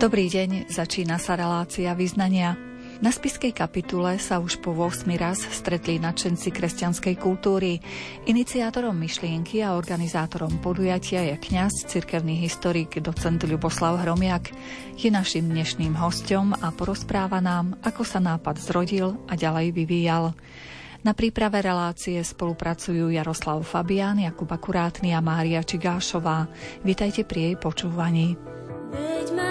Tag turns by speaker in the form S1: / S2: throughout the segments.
S1: Dobrý deň, začína sa relácia vyznania. Na spiskej kapitule sa už po 8 raz stretli nadšenci kresťanskej kultúry. Iniciátorom myšlienky a organizátorom podujatia je kňaz, cirkevný historik, docent Ľuboslav Hromiak. Je našim dnešným hostom a porozpráva nám, ako sa nápad zrodil a ďalej vyvíjal. Na príprave relácie spolupracujú Jaroslav Fabián, Jakub Akurátny a Mária Čigášová. Vítajte pri jej počúvaní. Veď spiskej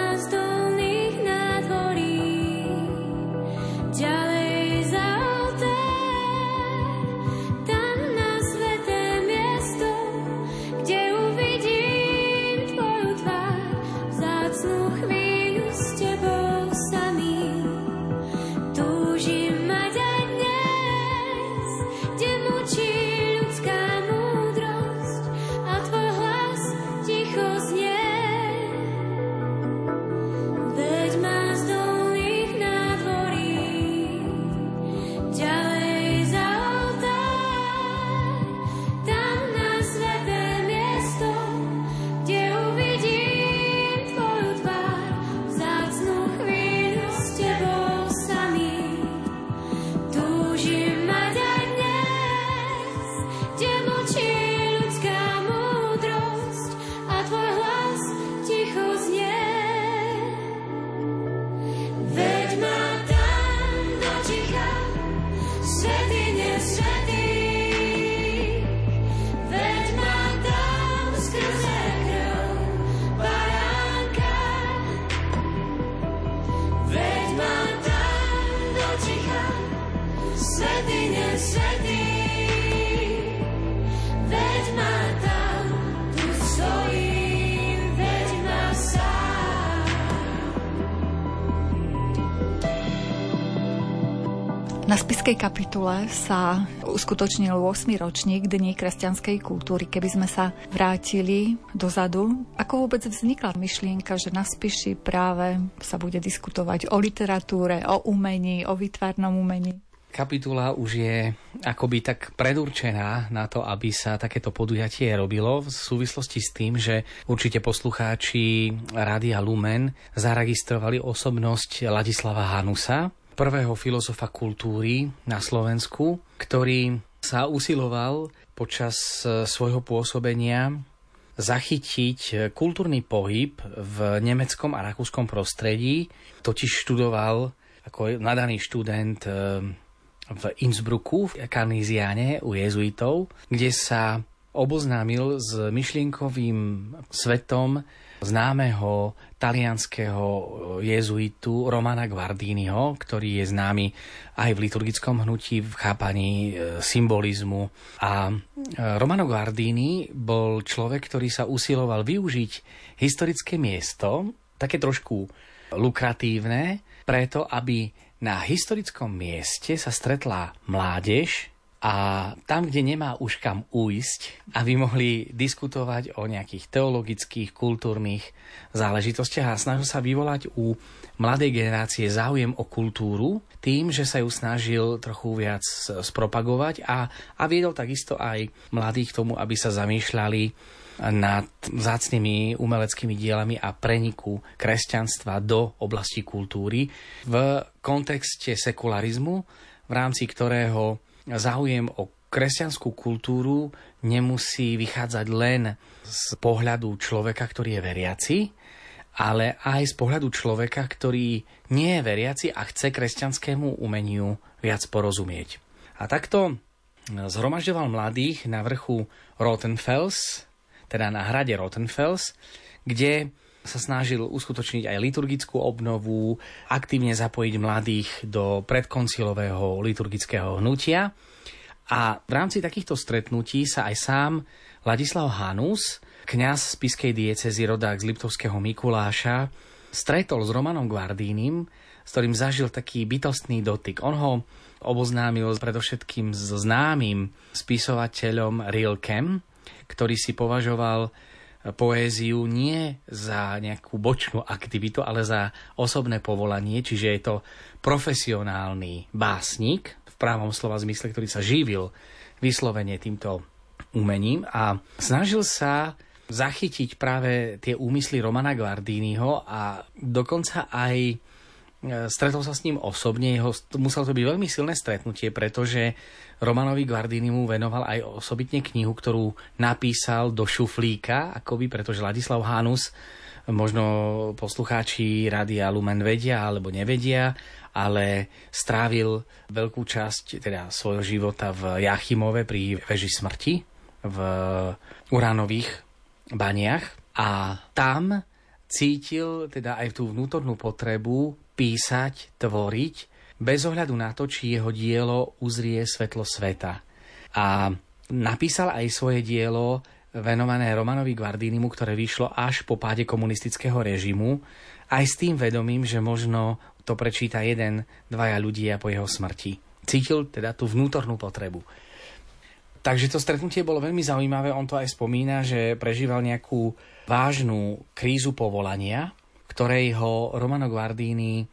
S1: kapitule sa uskutočnil 8. ročník Dní kresťanskej kultúry. Keby sme sa vrátili dozadu, ako vôbec vznikla myšlienka, že na Spiši práve sa bude diskutovať o literatúre, o umení, o výtvarnom umení?
S2: Kapitula už je akoby tak predurčená na to, aby sa takéto podujatie robilo v súvislosti s tým, že určite poslucháči Rádia Lumen zaregistrovali osobnosť Ladislava Hanusa, prvého filozofa kultúry na Slovensku, ktorý sa usiloval počas e, svojho pôsobenia zachytiť e, kultúrny pohyb v nemeckom a rakúskom prostredí. Totiž študoval ako nadaný študent e, v Innsbrucku, v Karniziane u jezuitov, kde sa oboznámil s myšlienkovým svetom známeho talianského jezuitu Romana Guardiniho, ktorý je známy aj v liturgickom hnutí, v chápaní e, symbolizmu. A e, Romano Guardini bol človek, ktorý sa usiloval využiť historické miesto, také trošku lukratívne, preto aby na historickom mieste sa stretla mládež, a tam, kde nemá už kam ujsť, aby mohli diskutovať o nejakých teologických, kultúrnych záležitostiach a snažil sa vyvolať u mladej generácie záujem o kultúru tým, že sa ju snažil trochu viac spropagovať a, a viedol takisto aj mladých k tomu, aby sa zamýšľali nad zácnými umeleckými dielami a preniku kresťanstva do oblasti kultúry v kontexte sekularizmu, v rámci ktorého záujem o kresťanskú kultúru nemusí vychádzať len z pohľadu človeka, ktorý je veriaci, ale aj z pohľadu človeka, ktorý nie je veriaci a chce kresťanskému umeniu viac porozumieť. A takto zhromažďoval mladých na vrchu Rottenfels, teda na hrade Rottenfels, kde sa snažil uskutočniť aj liturgickú obnovu, aktívne zapojiť mladých do predkoncilového liturgického hnutia. A v rámci takýchto stretnutí sa aj sám Ladislav Hanus, kňaz z Piskej diecezy rodák z Liptovského Mikuláša, stretol s Romanom Guardínim, s ktorým zažil taký bytostný dotyk. On ho oboznámil predovšetkým s známym spisovateľom Rilkem, ktorý si považoval poéziu nie za nejakú bočnú aktivitu, ale za osobné povolanie, čiže je to profesionálny básnik v právom slova zmysle, ktorý sa živil vyslovene týmto umením a snažil sa zachytiť práve tie úmysly Romana Guardiniho a dokonca aj e, stretol sa s ním osobne, jeho, muselo to byť veľmi silné stretnutie, pretože Romanovi Guardini mu venoval aj osobitne knihu, ktorú napísal do šuflíka, akoby, pretože Ladislav Hanus, možno poslucháči Rádia Lumen vedia alebo nevedia, ale strávil veľkú časť teda svojho života v Jachimove pri veži smrti v uránových baniach. A tam cítil teda aj tú vnútornú potrebu písať, tvoriť, bez ohľadu na to, či jeho dielo uzrie svetlo sveta. A napísal aj svoje dielo venované Romanovi Guardinimu, ktoré vyšlo až po páde komunistického režimu, aj s tým vedomím, že možno to prečíta jeden, dvaja ľudia po jeho smrti. Cítil teda tú vnútornú potrebu. Takže to stretnutie bolo veľmi zaujímavé. On to aj spomína, že prežíval nejakú vážnu krízu povolania, ktorej ho Romano Guardini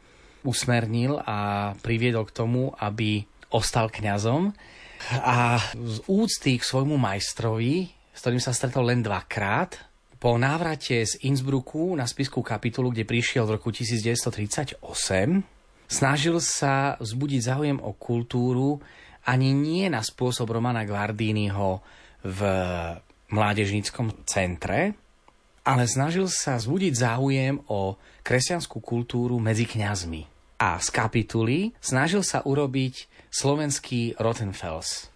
S2: usmernil a priviedol k tomu, aby ostal kňazom. A z úcty k svojmu majstrovi, s ktorým sa stretol len dvakrát, po návrate z Innsbrucku na spisku kapitulu, kde prišiel v roku 1938, snažil sa vzbudiť záujem o kultúru ani nie na spôsob Romana Guardiniho v mládežníckom centre, ale snažil sa zbudiť záujem o kresťanskú kultúru medzi kňazmi. A z kapituly snažil sa urobiť slovenský Rottenfels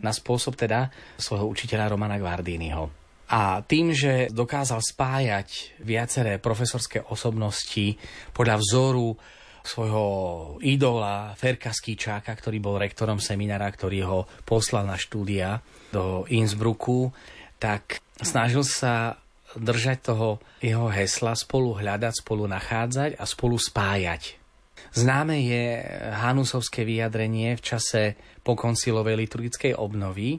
S2: na spôsob teda svojho učiteľa Romana Guardiniho. A tým, že dokázal spájať viaceré profesorské osobnosti podľa vzoru svojho idola Ferka Skýčáka, ktorý bol rektorom seminára, ktorý ho poslal na štúdia do Innsbrucku, tak snažil sa držať toho jeho hesla, spolu hľadať, spolu nachádzať a spolu spájať. Známe je Hanusovské vyjadrenie v čase po koncilovej liturgickej obnovy,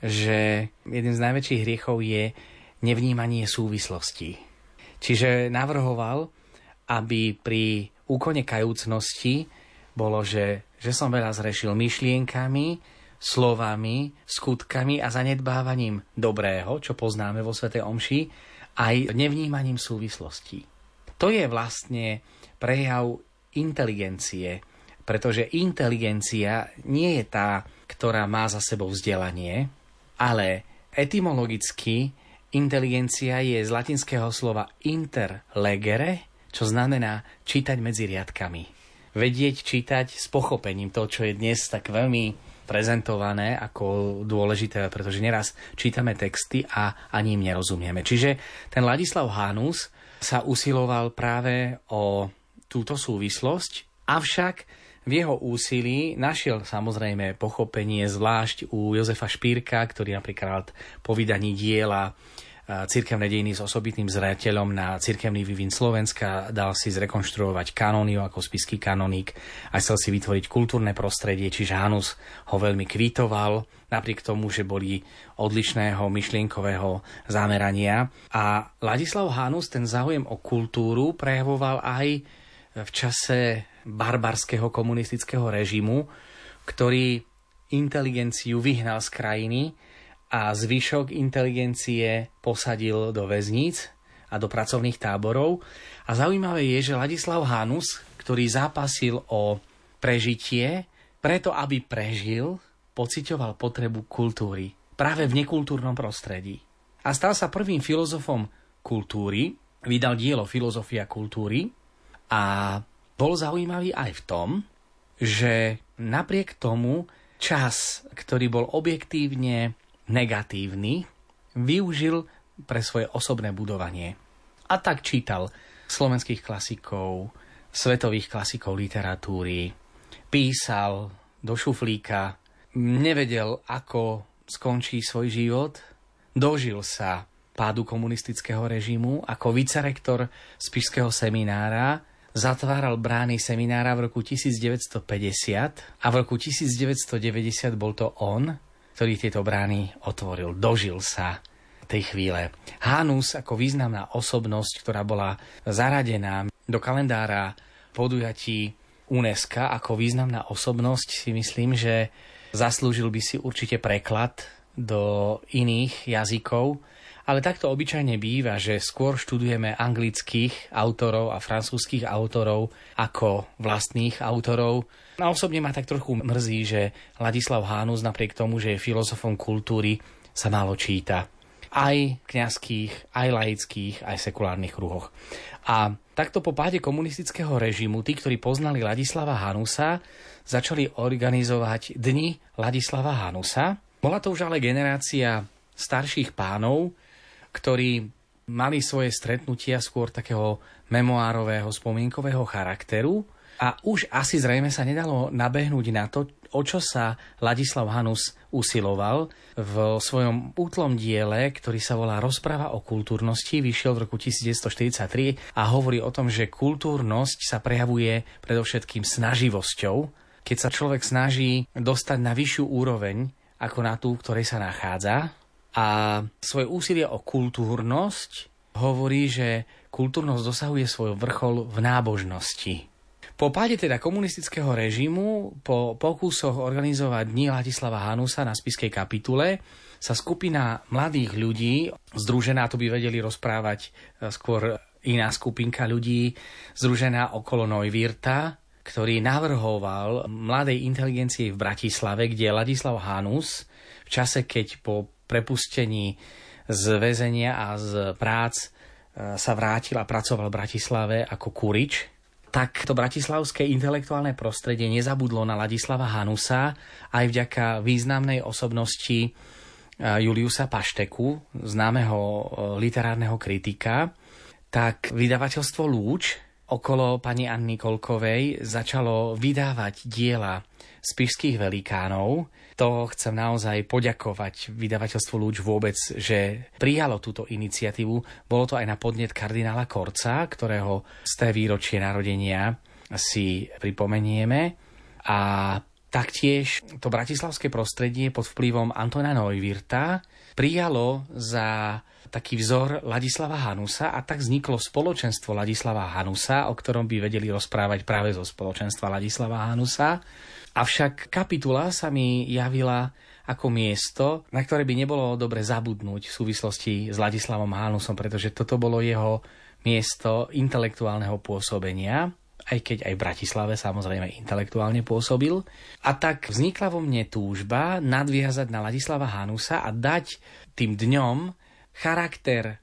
S2: že jeden z najväčších hriechov je nevnímanie súvislostí. Čiže navrhoval, aby pri úkone kajúcnosti bolo, že, že som veľa zrešil myšlienkami, slovami, skutkami a zanedbávaním dobrého, čo poznáme vo Svetej Omši, aj nevnímaním súvislostí. To je vlastne prejav inteligencie, pretože inteligencia nie je tá, ktorá má za sebou vzdelanie, ale etymologicky inteligencia je z latinského slova interlegere, čo znamená čítať medzi riadkami. Vedieť čítať s pochopením to, čo je dnes tak veľmi prezentované ako dôležité, pretože neraz čítame texty a ani im nerozumieme. Čiže ten Ladislav Hanus sa usiloval práve o túto súvislosť, avšak v jeho úsilí našiel samozrejme pochopenie zvlášť u Jozefa Špírka, ktorý napríklad po vydaní diela cirkevné dejiny s osobitným zreteľom na cirkevný vývin Slovenska, dal si zrekonštruovať kanóniu ako spisky kanoník a chcel si vytvoriť kultúrne prostredie, čiže Hanus ho veľmi kvitoval, napriek tomu, že boli odlišného myšlienkového zamerania. A Ladislav Hanus ten záujem o kultúru prejavoval aj v čase barbarského komunistického režimu, ktorý inteligenciu vyhnal z krajiny a zvyšok inteligencie posadil do väzníc a do pracovných táborov. A zaujímavé je, že Ladislav Hanus, ktorý zápasil o prežitie, preto aby prežil, pocitoval potrebu kultúry práve v nekultúrnom prostredí. A stal sa prvým filozofom kultúry, vydal dielo Filozofia kultúry a bol zaujímavý aj v tom, že napriek tomu čas, ktorý bol objektívne negatívny, využil pre svoje osobné budovanie. A tak čítal slovenských klasikov, svetových klasikov literatúry, písal do šuflíka, nevedel, ako skončí svoj život, dožil sa pádu komunistického režimu ako vicerektor Spišského seminára, zatváral brány seminára v roku 1950 a v roku 1990 bol to on, ktorý tieto brány otvoril. Dožil sa tej chvíle. Hanus ako významná osobnosť, ktorá bola zaradená do kalendára podujatí UNESCO ako významná osobnosť, si myslím, že zaslúžil by si určite preklad do iných jazykov, ale takto obyčajne býva, že skôr študujeme anglických autorov a francúzských autorov ako vlastných autorov. A osobne ma tak trochu mrzí, že Ladislav Hánus napriek tomu, že je filozofom kultúry, sa málo číta. Aj kňazských, aj laických, aj sekulárnych kruhoch. A takto po páde komunistického režimu tí, ktorí poznali Ladislava Hanusa, začali organizovať Dni Ladislava Hanusa. Bola to už ale generácia starších pánov, ktorí mali svoje stretnutia skôr takého memoárového, spomienkového charakteru. A už asi zrejme sa nedalo nabehnúť na to, o čo sa Ladislav Hanus usiloval. V svojom útlom diele, ktorý sa volá Rozpráva o kultúrnosti, vyšiel v roku 1943 a hovorí o tom, že kultúrnosť sa prejavuje predovšetkým snaživosťou, keď sa človek snaží dostať na vyššiu úroveň ako na tú, ktorej sa nachádza, a svoje úsilie o kultúrnosť hovorí, že kultúrnosť dosahuje svoj vrchol v nábožnosti. Po páde teda komunistického režimu, po pokúsoch organizovať Dní Ladislava Hanusa na spiskej kapitule, sa skupina mladých ľudí, združená, to by vedeli rozprávať e, skôr iná skupinka ľudí, združená okolo Neuwirta, ktorý navrhoval mladej inteligencii v Bratislave, kde Ladislav Hanus v čase, keď po prepustení z väzenia a z prác e, sa vrátil a pracoval v Bratislave ako kurič, tak to bratislavské intelektuálne prostredie nezabudlo na Ladislava Hanusa aj vďaka významnej osobnosti e, Juliusa Pašteku, známeho e, literárneho kritika, tak vydavateľstvo Lúč okolo pani Anny Kolkovej začalo vydávať diela spišských velikánov, to chcem naozaj poďakovať vydavateľstvu Lúč vôbec, že prijalo túto iniciatívu. Bolo to aj na podnet kardinála Korca, ktorého z té výročie narodenia si pripomenieme. A taktiež to bratislavské prostredie pod vplyvom Antona Neuwirta prijalo za taký vzor Ladislava Hanusa a tak vzniklo spoločenstvo Ladislava Hanusa, o ktorom by vedeli rozprávať práve zo spoločenstva Ladislava Hanusa. Avšak kapitula sa mi javila ako miesto, na ktoré by nebolo dobre zabudnúť v súvislosti s Ladislavom Hánusom, pretože toto bolo jeho miesto intelektuálneho pôsobenia, aj keď aj v Bratislave samozrejme intelektuálne pôsobil. A tak vznikla vo mne túžba nadviazať na Ladislava Hanusa a dať tým dňom charakter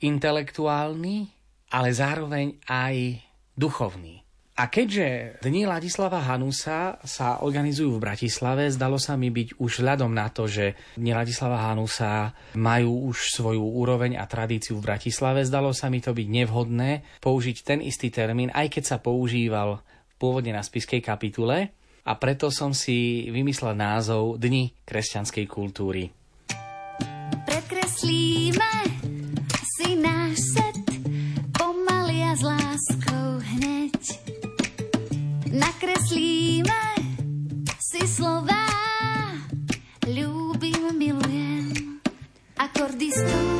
S2: intelektuálny, ale zároveň aj duchovný. A keďže Dni Ladislava Hanusa sa organizujú v Bratislave, zdalo sa mi byť už hľadom na to, že Dni Ladislava Hanusa majú už svoju úroveň a tradíciu v Bratislave, zdalo sa mi to byť nevhodné použiť ten istý termín, aj keď sa používal pôvodne na spiskej kapitule a preto som si vymyslel názov Dni kresťanskej kultúry. Akordy s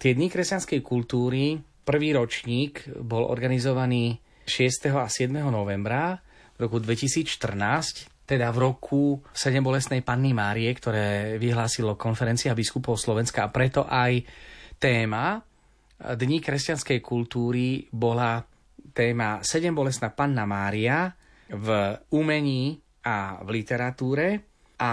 S2: Tie dni kresťanskej kultúry, prvý ročník bol organizovaný 6. a 7. novembra roku 2014, teda v roku Sedem bolesnej Panny Márie, ktoré vyhlásilo konferencia biskupov Slovenska a preto aj téma Dní kresťanskej kultúry bola téma Sedem bolesná Panna Mária v umení a v literatúre a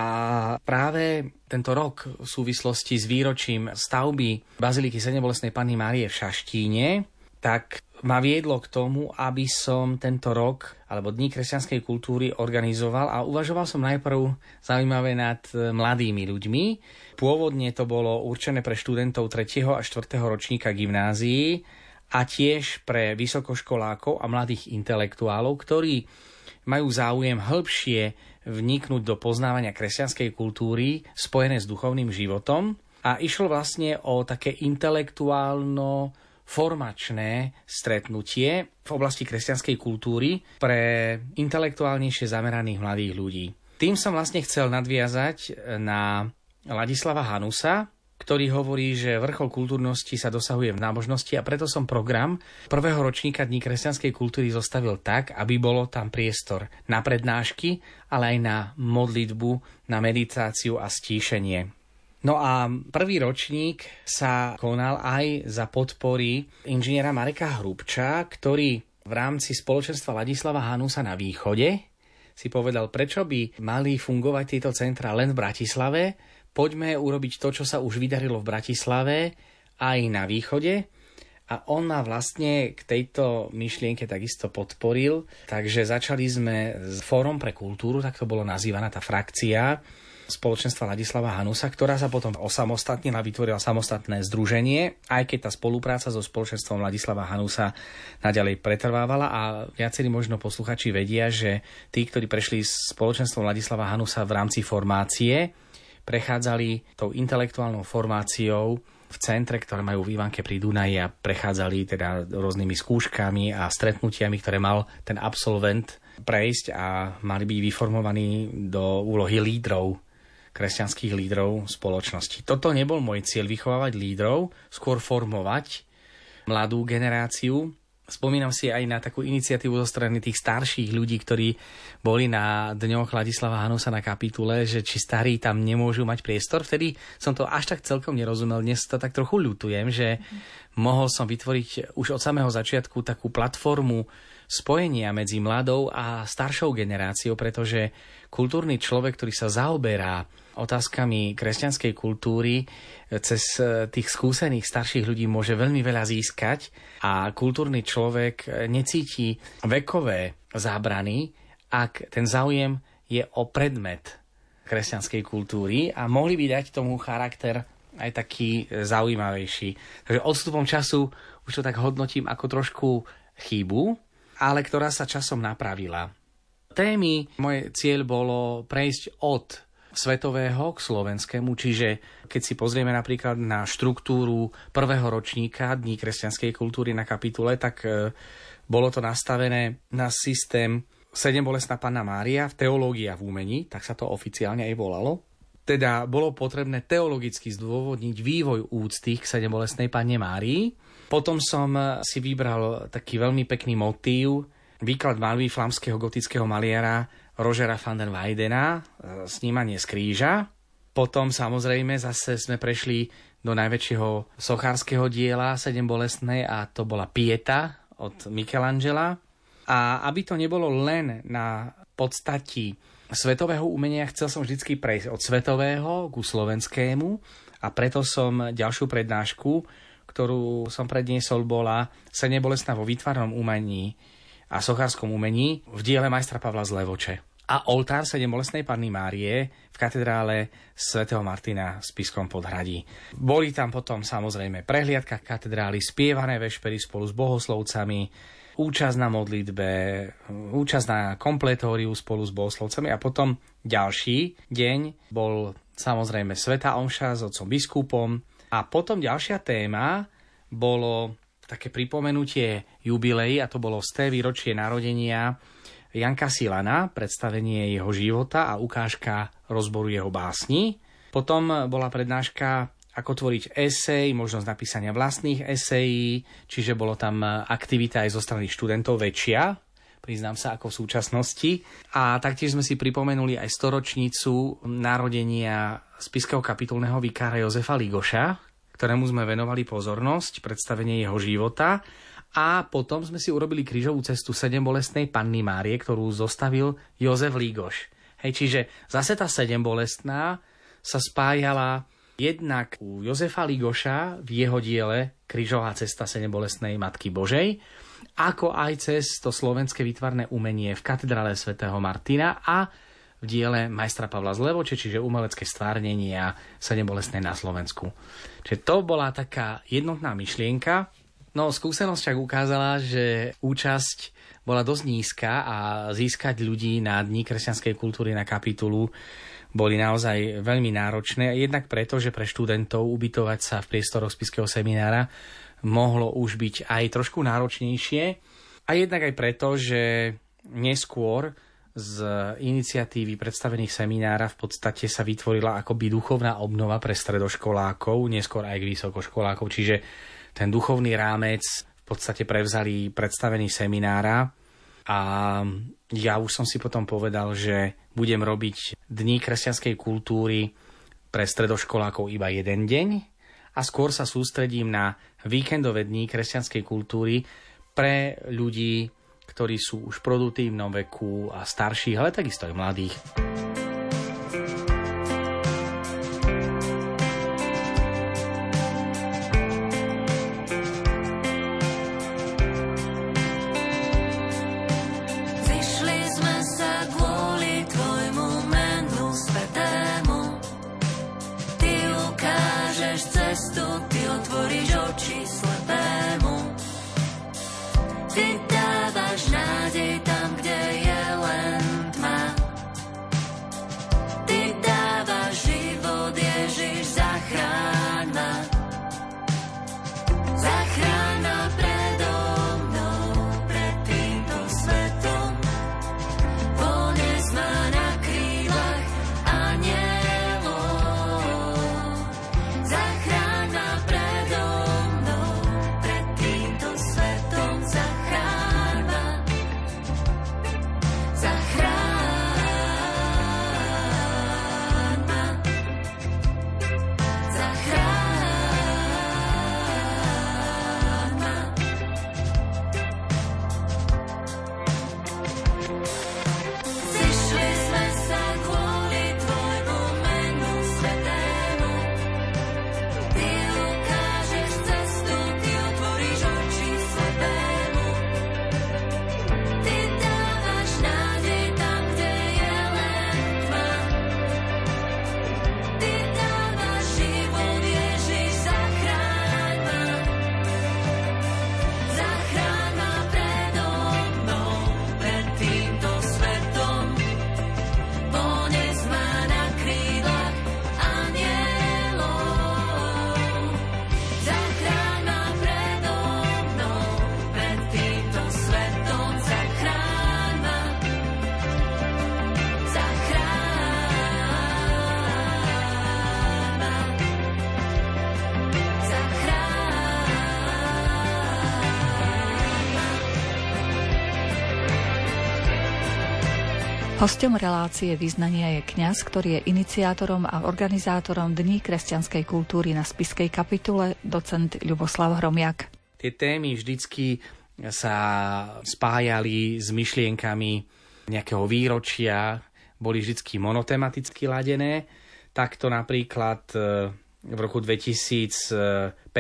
S2: práve tento rok v súvislosti s výročím stavby Baziliky Sedembolesnej Panny Márie v Šaštíne, tak ma viedlo k tomu, aby som tento rok, alebo Dní kresťanskej kultúry organizoval a uvažoval som najprv zaujímavé nad mladými ľuďmi. Pôvodne to bolo určené pre študentov 3. a 4. ročníka gymnázií a tiež pre vysokoškolákov a mladých intelektuálov, ktorí majú záujem hĺbšie vniknúť do poznávania kresťanskej kultúry spojené s duchovným životom a išlo vlastne o také intelektuálno formačné stretnutie v oblasti kresťanskej kultúry pre intelektuálnejšie zameraných mladých ľudí. Tým som vlastne chcel nadviazať na Ladislava Hanusa, ktorý hovorí, že vrchol kultúrnosti sa dosahuje v nábožnosti a preto som program prvého ročníka Dní kresťanskej kultúry zostavil tak, aby bolo tam priestor na prednášky, ale aj na modlitbu, na meditáciu a stíšenie. No a prvý ročník sa konal aj za podpory inžiniera Mareka Hrubča, ktorý v rámci spoločenstva Ladislava Hanusa na východe si povedal, prečo by mali fungovať tieto centra len v Bratislave, poďme urobiť to, čo sa už vydarilo v Bratislave aj na východe. A on ma vlastne k tejto myšlienke takisto podporil, takže začali sme s Fórom pre kultúru, tak to bolo nazývaná tá frakcia spoločenstva Ladislava Hanusa, ktorá sa potom osamostatnila, vytvorila samostatné združenie, aj keď tá spolupráca so spoločenstvom Ladislava Hanusa naďalej pretrvávala a viacerí možno posluchači vedia, že tí, ktorí prešli s spoločenstvom Ladislava Hanusa v rámci formácie, prechádzali tou intelektuálnou formáciou v centre, ktoré majú v Ivanke pri Dunaji a prechádzali teda rôznymi skúškami a stretnutiami, ktoré mal ten absolvent prejsť a mali byť vyformovaní do úlohy lídrov, kresťanských lídrov spoločnosti. Toto nebol môj cieľ vychovávať lídrov, skôr formovať mladú generáciu, Spomínam si aj na takú iniciatívu zo strany tých starších ľudí, ktorí boli na dňoch Ladislava Hanusa na kapitule, že či starí tam nemôžu mať priestor. Vtedy som to až tak celkom nerozumel. Dnes to tak trochu ľutujem, že mohol som vytvoriť už od samého začiatku takú platformu spojenia medzi mladou a staršou generáciou, pretože kultúrny človek, ktorý sa zaoberá otázkami kresťanskej kultúry cez e, tých skúsených starších ľudí môže veľmi veľa získať a kultúrny človek e, necíti vekové zábrany, ak ten záujem je o predmet kresťanskej kultúry a mohli by dať tomu charakter aj taký e, zaujímavejší. Takže odstupom času už to tak hodnotím ako trošku chybu, ale ktorá sa časom napravila. Témy, môj cieľ bolo prejsť od svetového k slovenskému, čiže keď si pozrieme napríklad na štruktúru prvého ročníka Dní kresťanskej kultúry na kapitule, tak e, bolo to nastavené na systém Sedem bolestná Panna Mária v teológii a v umení, tak sa to oficiálne aj volalo. Teda bolo potrebné teologicky zdôvodniť vývoj úcty k Sedem bolestnej Panne Márii. Potom som si vybral taký veľmi pekný motív, výklad malby flamského gotického maliara Rožera van den Weidena, e, snímanie z kríža. Potom samozrejme zase sme prešli do najväčšieho sochárskeho diela Sedem bolestnej a to bola Pieta od Michelangela. A aby to nebolo len na podstati svetového umenia, chcel som vždy prejsť od svetového ku slovenskému a preto som ďalšiu prednášku, ktorú som predniesol, bola Sedem bolestná vo výtvarnom umení a sochárskom umení v diele majstra Pavla z Levoče a oltár sedem bolestnej Panny Márie v katedrále svätého Martina v Spiskom podhradí. Boli tam potom samozrejme prehliadka katedrály, spievané vešpery spolu s bohoslovcami, účasť na modlitbe, účasť na kompletóriu spolu s bohoslovcami a potom ďalší deň bol samozrejme Sveta Omša s otcom biskupom a potom ďalšia téma bolo také pripomenutie jubilei a to bolo z té výročie narodenia Janka Silana, predstavenie jeho života a ukážka rozboru jeho básni. Potom bola prednáška ako tvoriť esej, možnosť napísania vlastných esejí, čiže bolo tam aktivita aj zo strany študentov väčšia, priznám sa, ako v súčasnosti. A taktiež sme si pripomenuli aj storočnicu narodenia spiského kapitulného vikára Jozefa Ligoša, ktorému sme venovali pozornosť, predstavenie jeho života. A potom sme si urobili krížovú cestu sedem bolestnej Panny Márie, ktorú zostavil Jozef Lígoš. Hej, čiže zase tá sedem bolestná sa spájala Jednak u Jozefa Ligoša v jeho diele Krížová cesta Senebolesnej Matky Božej, ako aj cez to slovenské vytvarné umenie v katedrále svätého Martina a v diele majstra Pavla Zlevoče, čiže umelecké stvárnenie a Senebolesnej na Slovensku. Čiže to bola taká jednotná myšlienka. No, skúsenosť však ukázala, že účasť bola dosť nízka a získať ľudí na Dní kresťanskej kultúry na kapitulu boli naozaj veľmi náročné. Jednak preto, že pre študentov ubytovať sa v priestoroch spiského seminára mohlo už byť aj trošku náročnejšie. A jednak aj preto, že neskôr z iniciatívy predstavených seminára v podstate sa vytvorila akoby duchovná obnova pre stredoškolákov, neskôr aj k vysokoškolákov, čiže ten duchovný rámec v podstate prevzali predstavení seminára a ja už som si potom povedal, že budem robiť Dní kresťanskej kultúry pre stredoškolákov iba jeden deň a skôr sa sústredím na víkendové dní kresťanskej kultúry pre ľudí, ktorí sú už v produktívnom veku a starších, ale takisto aj mladých.
S3: Hostom relácie význania je kňaz, ktorý je iniciátorom a organizátorom Dní kresťanskej kultúry na spiskej kapitule, docent Ľuboslav Hromiak.
S2: Tie témy vždycky sa spájali s myšlienkami nejakého výročia, boli vždy monotematicky ladené. Takto napríklad e, v roku 2015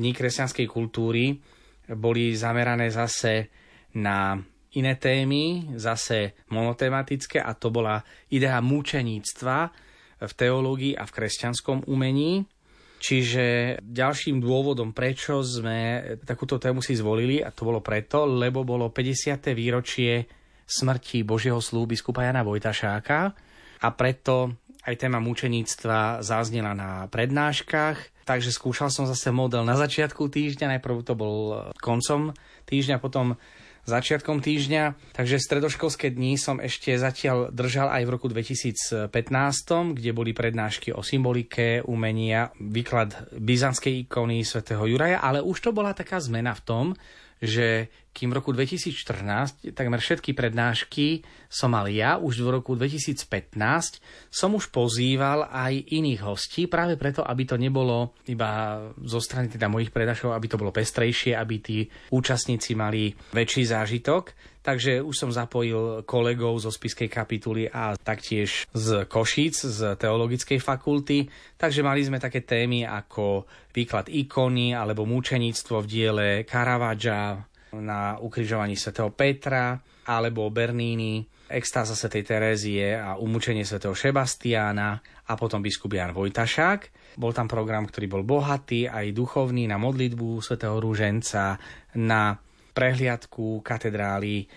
S2: Dní kresťanskej kultúry boli zamerané zase na iné témy, zase monotematické, a to bola idea mučeníctva v teológii a v kresťanskom umení. Čiže ďalším dôvodom, prečo sme takúto tému si zvolili, a to bolo preto, lebo bolo 50. výročie smrti Božieho slúbu biskupa Jana Vojtašáka a preto aj téma mučeníctva zaznela na prednáškach, takže skúšal som zase model na začiatku týždňa, najprv to bol koncom týždňa, potom začiatkom týždňa. Takže stredoškolské dni som ešte zatiaľ držal aj v roku 2015, kde boli prednášky o symbolike, umenia, výklad byzantskej ikony svätého Juraja, ale už to bola taká zmena v tom, že kým v roku 2014 takmer všetky prednášky som mal ja, už v roku 2015 som už pozýval aj iných hostí, práve preto, aby to nebolo iba zo strany teda mojich prednášok, aby to bolo pestrejšie, aby tí účastníci mali väčší zážitok. Takže už som zapojil kolegov zo spiskej kapituly a taktiež z Košíc, z teologickej fakulty. Takže mali sme také témy ako výklad ikony alebo múčeníctvo v diele Caravaggia, na ukrižovaní svätého Petra alebo Bernini, extáza svätej Terézie a umúčenie svätého Šebastiána a potom biskup Jan Vojtašák. Bol tam program, ktorý bol bohatý, aj duchovný, na modlitbu svätého Rúženca, na prehliadku katedrály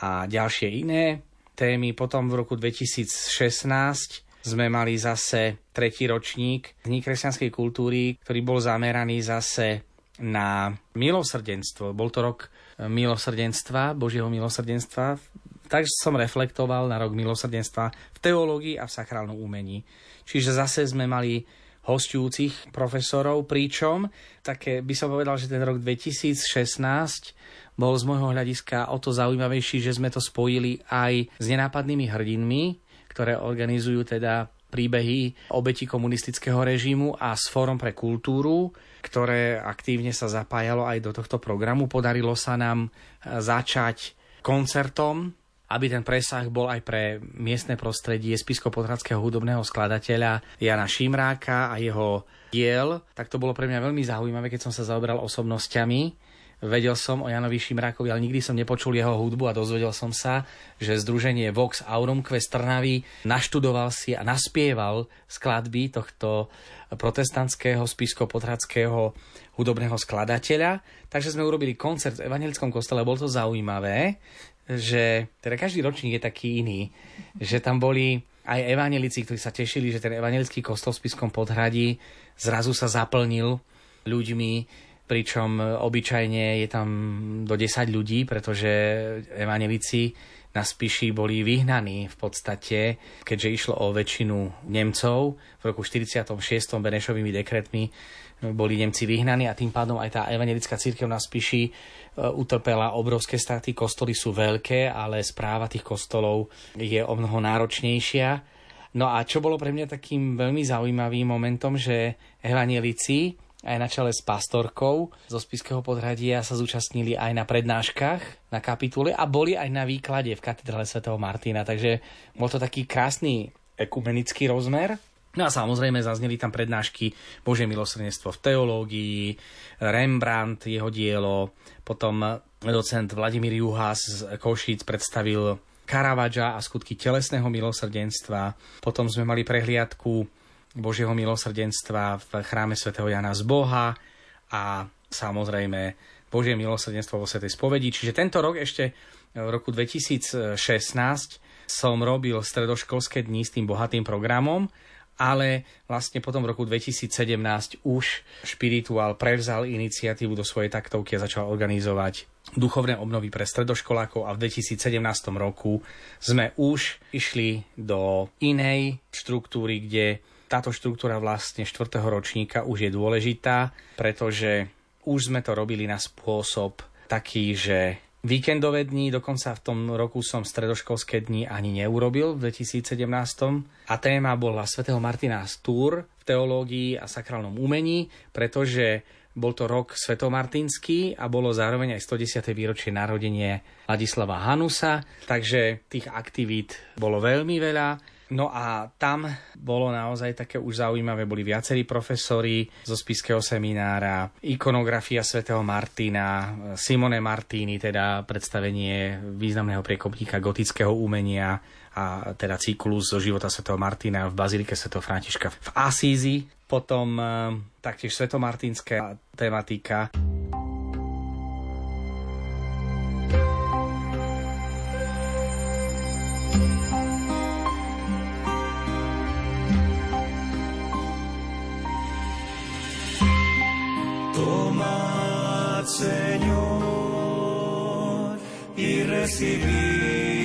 S2: a ďalšie iné témy. Potom v roku 2016 sme mali zase tretí ročník Dní kresťanskej kultúry, ktorý bol zameraný zase na milosrdenstvo. Bol to rok milosrdenstva, Božieho milosrdenstva. Tak som reflektoval na rok milosrdenstva v teológii a v sakrálnom umení. Čiže zase sme mali hostujúcich profesorov, pričom také by som povedal, že ten rok 2016 bol z môjho hľadiska o to zaujímavejší, že sme to spojili aj s nenápadnými hrdinmi, ktoré organizujú teda príbehy obeti komunistického režimu a s Fórom pre kultúru, ktoré aktívne sa zapájalo aj do tohto programu. Podarilo sa nám začať koncertom, aby ten presah bol aj pre miestne prostredie spiskopotradského hudobného skladateľa Jana Šimráka a jeho diel. Tak to bolo pre mňa veľmi zaujímavé, keď som sa zaobral osobnosťami Vedel som o Janovi Šimrákovi, ale nikdy som nepočul jeho hudbu a dozvedel som sa, že združenie Vox Aurum Quest Trnavy naštudoval si a naspieval skladby tohto protestantského spisko-potradského hudobného skladateľa. Takže sme urobili koncert v Evangelickom kostele, bolo to zaujímavé, že teda každý ročník je taký iný, že tam boli aj evanelici, ktorí sa tešili, že ten evangelický kostol v Spiskom podhradí zrazu sa zaplnil ľuďmi, pričom obyčajne je tam do 10 ľudí, pretože evanelici na Spiši boli vyhnaní v podstate, keďže išlo o väčšinu Nemcov. V roku 46. Benešovými dekretmi boli Nemci vyhnaní a tým pádom aj tá evangelická církev na Spiši e, utrpela obrovské straty. Kostoly sú veľké, ale správa tých kostolov je o mnoho náročnejšia. No a čo bolo pre mňa takým veľmi zaujímavým momentom, že evangelici aj na čele s pastorkou zo Spiského podhradia sa zúčastnili aj na prednáškach na kapitule a boli aj na výklade v katedrále svätého Martina. Takže bol to taký krásny ekumenický rozmer. No a samozrejme zazneli tam prednášky Božie milosrdenstvo v teológii, Rembrandt, jeho dielo, potom docent Vladimír Juhas z Košíc predstavil Caravaggia a skutky telesného milosrdenstva. Potom sme mali prehliadku Božieho milosrdenstva v chráme svätého Jana z Boha a samozrejme Božie milosrdenstvo vo Svetej spovedi. Čiže tento rok ešte v roku 2016 som robil stredoškolské dni s tým bohatým programom, ale vlastne potom v roku 2017 už Špirituál prevzal iniciatívu do svojej taktovky a začal organizovať duchovné obnovy pre stredoškolákov a v 2017 roku sme už išli do inej štruktúry, kde táto štruktúra vlastne 4. ročníka už je dôležitá, pretože už sme to robili na spôsob taký, že víkendové dni, dokonca v tom roku som stredoškolské dni ani neurobil v 2017. A téma bola svätého Martina Stúr v teológii a sakrálnom umení, pretože bol to rok svetomartinský a bolo zároveň aj 110. výročie narodenie Ladislava Hanusa, takže tých aktivít bolo veľmi veľa. No a tam bolo naozaj také už zaujímavé, boli viacerí profesori zo spiského seminára, ikonografia svätého Martina, Simone Martini, teda predstavenie významného priekopníka gotického umenia a teda cyklus zo života svätého Martina v Bazilike svätého Františka v Asízi, potom eh, taktiež svetomartinská tematika.
S4: Señor, y recibir.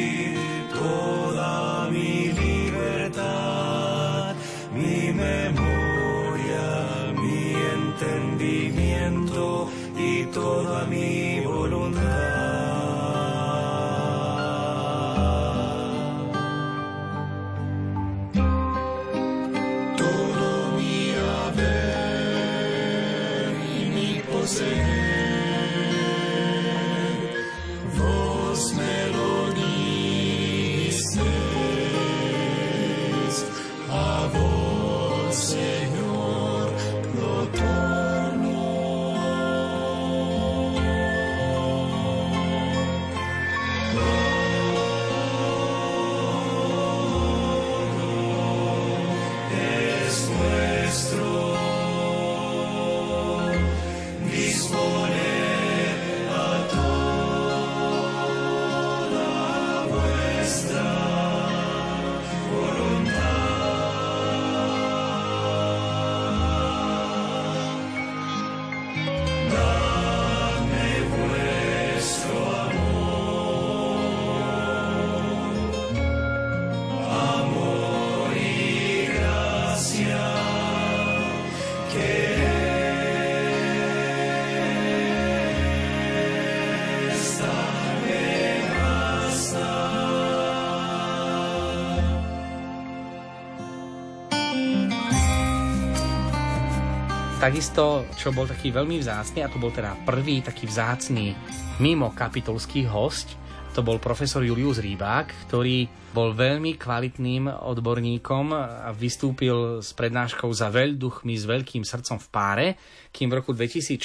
S2: Takisto, čo bol taký veľmi vzácný, a to bol teda prvý taký vzácný mimo kapitolský host, to bol profesor Julius Rýbák, ktorý bol veľmi kvalitným odborníkom a vystúpil s prednáškou za veľduchmi s veľkým srdcom v páre, kým v roku 2016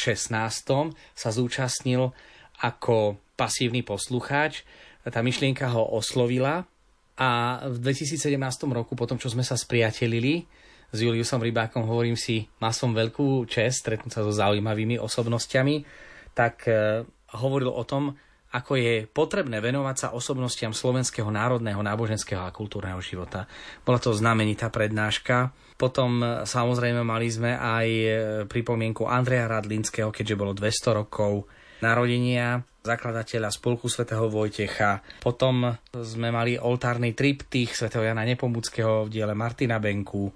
S2: sa zúčastnil ako pasívny poslucháč. Tá myšlienka ho oslovila a v 2017 roku, potom čo sme sa spriatelili, s Juliusom Rybákom, hovorím si, mal som veľkú čest stretnúť sa so zaujímavými osobnostiami, tak e, hovoril o tom, ako je potrebné venovať sa osobnostiam slovenského národného, náboženského a kultúrneho života. Bola to znamenitá prednáška. Potom e, samozrejme mali sme aj e, pripomienku Andreja Radlinského, keďže bolo 200 rokov narodenia zakladateľa spolku svätého Vojtecha. Potom sme mali oltárny triptych svätého Jana Nepomuckého v diele Martina Benku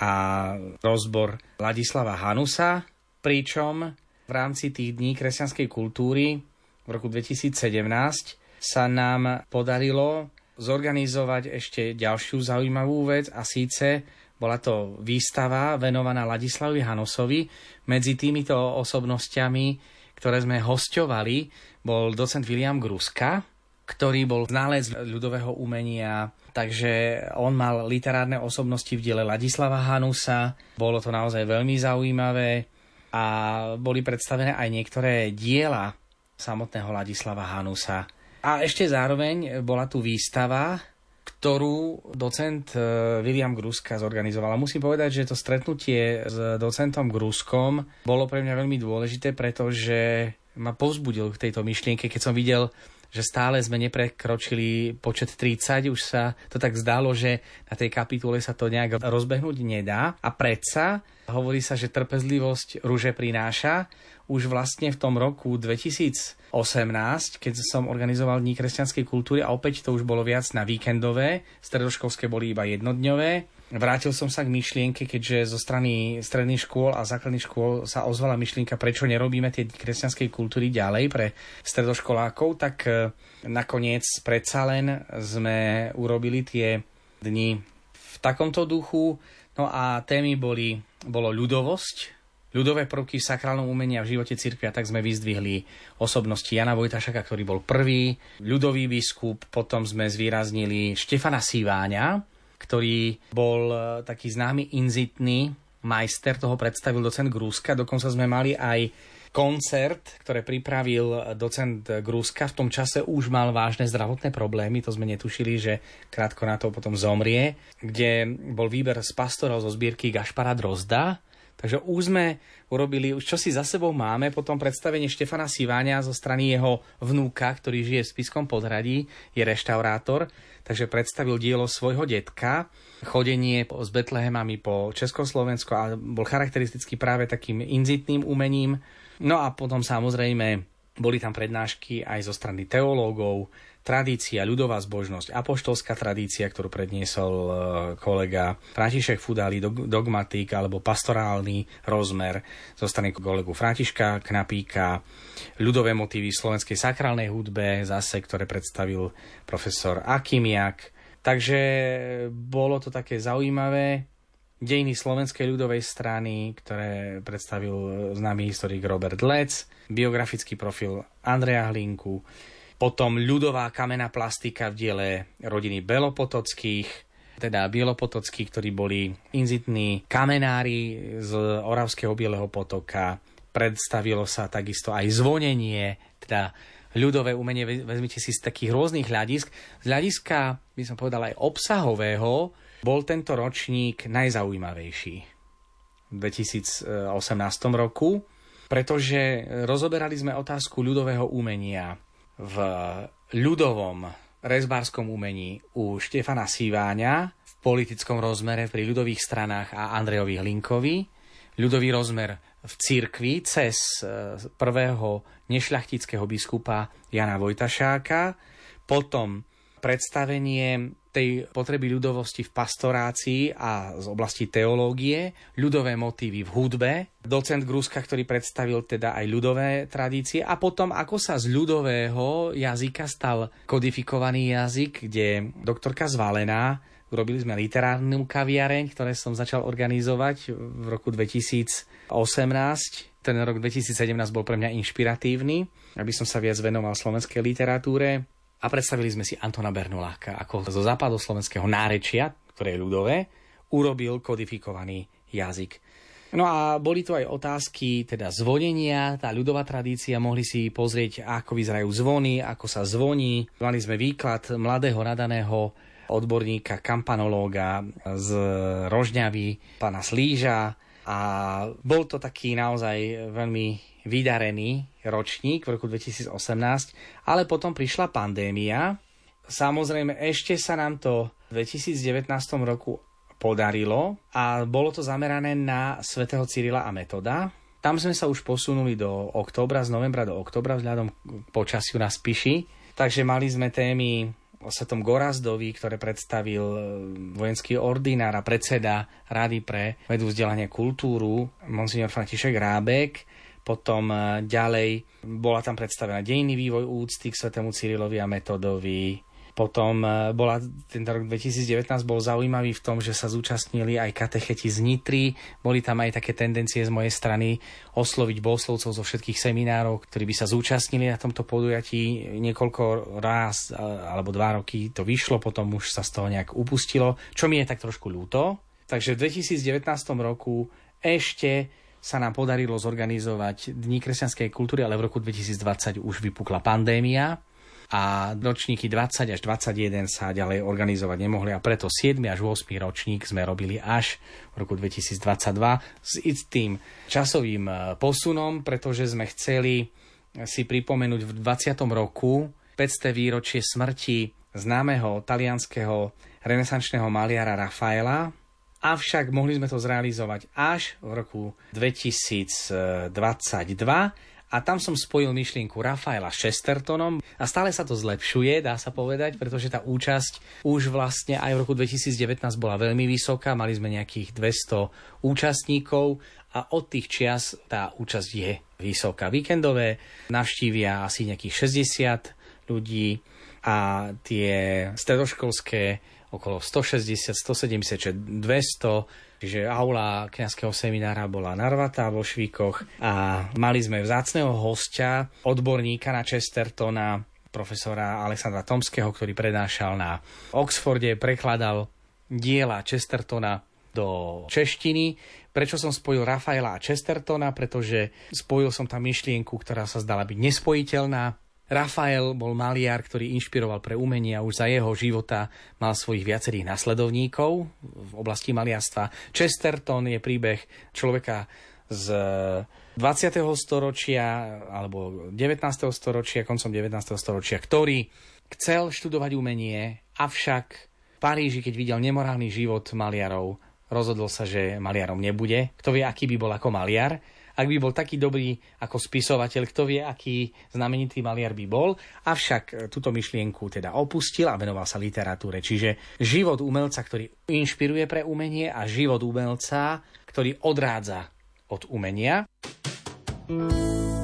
S2: a rozbor Ladislava Hanusa, pričom v rámci tých dní kresťanskej kultúry v roku 2017 sa nám podarilo zorganizovať ešte ďalšiu zaujímavú vec a síce bola to výstava venovaná Ladislavovi Hanosovi. Medzi týmito osobnostiami, ktoré sme hosťovali, bol docent William Gruska, ktorý bol ználec ľudového umenia, takže on mal literárne osobnosti v diele Ladislava Hanusa. Bolo to naozaj veľmi zaujímavé a boli predstavené aj niektoré diela samotného Ladislava Hanusa. A ešte zároveň bola tu výstava, ktorú docent e, William Gruska zorganizoval. musím povedať, že to stretnutie s docentom Gruskom bolo pre mňa veľmi dôležité, pretože ma povzbudil k tejto myšlienke, keď som videl že stále sme neprekročili počet 30, už sa to tak zdalo, že na tej kapitule sa to nejak rozbehnúť nedá. A predsa hovorí sa, že trpezlivosť rúže prináša. Už vlastne v tom roku 2018, keď som organizoval Dní kresťanskej kultúry a opäť to už bolo viac na víkendové, stredoškolské boli iba jednodňové, Vrátil som sa k myšlienke, keďže zo strany stredných škôl a základných škôl sa ozvala myšlienka, prečo nerobíme tie kresťanskej kultúry ďalej pre stredoškolákov, tak e, nakoniec predsa len sme urobili tie dni v takomto duchu. No a témy boli, bolo ľudovosť, ľudové prvky v sakrálnom umení a v živote cirkvi a tak sme vyzdvihli osobnosti Jana Vojtašaka, ktorý bol prvý, ľudový biskup, potom sme zvýraznili Štefana Siváňa, ktorý bol e, taký známy inzitný majster, toho predstavil docent Grúska. Dokonca sme mali aj koncert, ktoré pripravil docent Grúska. V tom čase už mal vážne zdravotné problémy, to sme netušili, že krátko na to potom zomrie, kde bol výber z pastorov zo zbierky Gašpara Drozda. Takže už sme urobili, už čo si za sebou máme, potom predstavenie Štefana Siváňa zo strany jeho vnúka, ktorý žije v Spiskom podhradí, je reštaurátor takže predstavil dielo svojho detka, chodenie s Betlehemami po Československu a bol charakteristický práve takým inzitným umením. No a potom samozrejme Boli tam prednášky aj zo strany teológov, tradícia, ľudová zbožnosť, apoštolská tradícia, ktorú predniesol e, kolega František Fudali, dogmatik alebo pastorálny rozmer zo strany kolegu Františka Knapíka, ľudové motívy slovenskej sakrálnej hudbe, zase, ktoré predstavil profesor Akimiak. Takže bolo to také zaujímavé dejiny slovenskej ľudovej strany, ktoré predstavil známy historik Robert Lec, biografický profil Andreja Hlinku, potom ľudová kamená plastika v diele rodiny Belopotockých, teda Bielopotockí, ktorí boli inzitní kamenári z Oravského Bieleho potoka. Predstavilo sa takisto aj zvonenie, teda ľudové umenie, vezmite si z takých rôznych hľadisk. Z hľadiska, by som povedal, aj obsahového, bol tento ročník najzaujímavejší v 2018 roku, pretože rozoberali sme otázku ľudového umenia v ľudovom rezbárskom umení u Štefana Síváňa, v politickom rozmere pri ľudových stranách a Andrejovi Hlinkovi, ľudový rozmer v cirkvi cez e, prvého nešľachtického biskupa Jana Vojtašáka, potom predstavenie tej potreby ľudovosti v pastorácii a z oblasti teológie, ľudové motívy v hudbe, docent Gruska, ktorý predstavil teda aj ľudové tradície a potom ako sa z ľudového jazyka stal kodifikovaný jazyk, kde doktorka Zvalená Urobili sme literárnu kaviareň, ktoré som začal organizovať v roku 2018. Ten rok 2017 bol pre mňa inšpiratívny, aby som sa viac venoval slovenskej literatúre a predstavili sme si Antona Bernoláka ako zo západoslovenského nárečia, ktoré je ľudové, urobil kodifikovaný jazyk. No a boli tu aj otázky teda zvonenia, tá ľudová tradícia, mohli si pozrieť, ako vyzerajú zvony, ako sa zvoní. Mali sme výklad mladého nadaného odborníka, kampanológa z Rožňavy, pána Slíža, a bol to taký naozaj veľmi vydarený ročník v roku 2018, ale potom prišla pandémia. Samozrejme, ešte sa nám to v 2019 roku podarilo a bolo to zamerané na svätého Cyrila a Metoda. Tam sme sa už posunuli do októbra, z novembra do októbra vzhľadom k počasiu na Spiši. Takže mali sme témy o Svetom Gorazdovi, ktoré predstavil e, vojenský ordinár a predseda Rady pre vedu vzdelania kultúru, monsignor František Rábek. Potom e, ďalej bola tam predstavená dejný vývoj úcty k svetému Cyrilovi a Metodovi, potom e, bola, tento rok 2019 bol zaujímavý v tom, že sa zúčastnili aj katecheti z Nitry. Boli tam aj také tendencie z mojej strany osloviť bohoslovcov zo všetkých seminárov, ktorí by sa zúčastnili na tomto podujatí. Niekoľko raz e, alebo dva roky to vyšlo, potom už sa z toho nejak upustilo, čo mi je tak trošku ľúto. Takže v 2019 roku ešte sa nám podarilo zorganizovať Dní kresťanskej kultúry, ale v roku 2020 už vypukla pandémia a ročníky 20 až 21 sa ďalej organizovať nemohli a preto 7 až 8 ročník sme robili až v roku 2022 s tým časovým e, posunom, pretože sme chceli si pripomenúť v 20. roku 500. výročie smrti známeho talianského renesančného maliara Rafaela, avšak mohli sme to zrealizovať až v roku 2022 a tam som spojil myšlienku Rafaela s Chestertonom a stále sa to zlepšuje, dá sa povedať, pretože tá účasť už vlastne aj v roku 2019 bola veľmi vysoká, mali sme nejakých 200 účastníkov a od tých čias tá účasť je vysoká. Víkendové navštívia asi nejakých 60 ľudí a tie stredoškolské okolo 160, 170, 200 Čiže aula kňazského seminára bola narvatá vo Švíkoch a mali sme vzácného hostia, odborníka na Chestertona, profesora Alexandra Tomského, ktorý prednášal na Oxforde, prekladal diela Chestertona do češtiny. Prečo som spojil Rafaela a Chestertona? Pretože spojil som tam myšlienku, ktorá sa zdala byť nespojiteľná Rafael bol maliar, ktorý inšpiroval pre umenie a už za jeho života mal svojich viacerých nasledovníkov v oblasti maliarstva. Chesterton je príbeh človeka z 20. storočia alebo 19. storočia, koncom 19. storočia, ktorý chcel študovať umenie, avšak v Paríži, keď videl nemorálny život maliarov, rozhodol sa, že maliarom nebude. Kto vie, aký by bol ako maliar ak by bol taký dobrý ako spisovateľ, kto vie, aký znamenitý maliar by bol, avšak e, túto myšlienku teda opustil a venoval sa literatúre. Čiže život umelca, ktorý inšpiruje pre umenie a život umelca, ktorý odrádza od umenia.
S5: thank you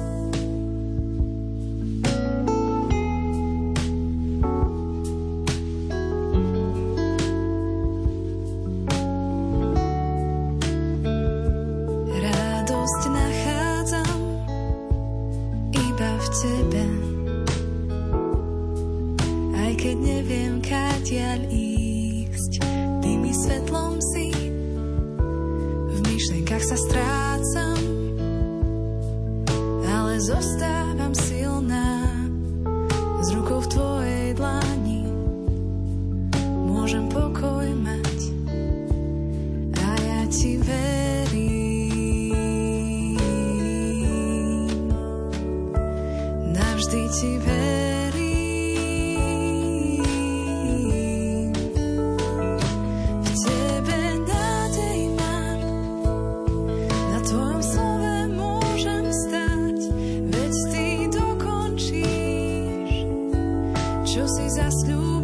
S5: Just as slew.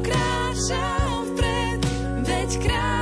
S5: kráčam vpred, veď kráčam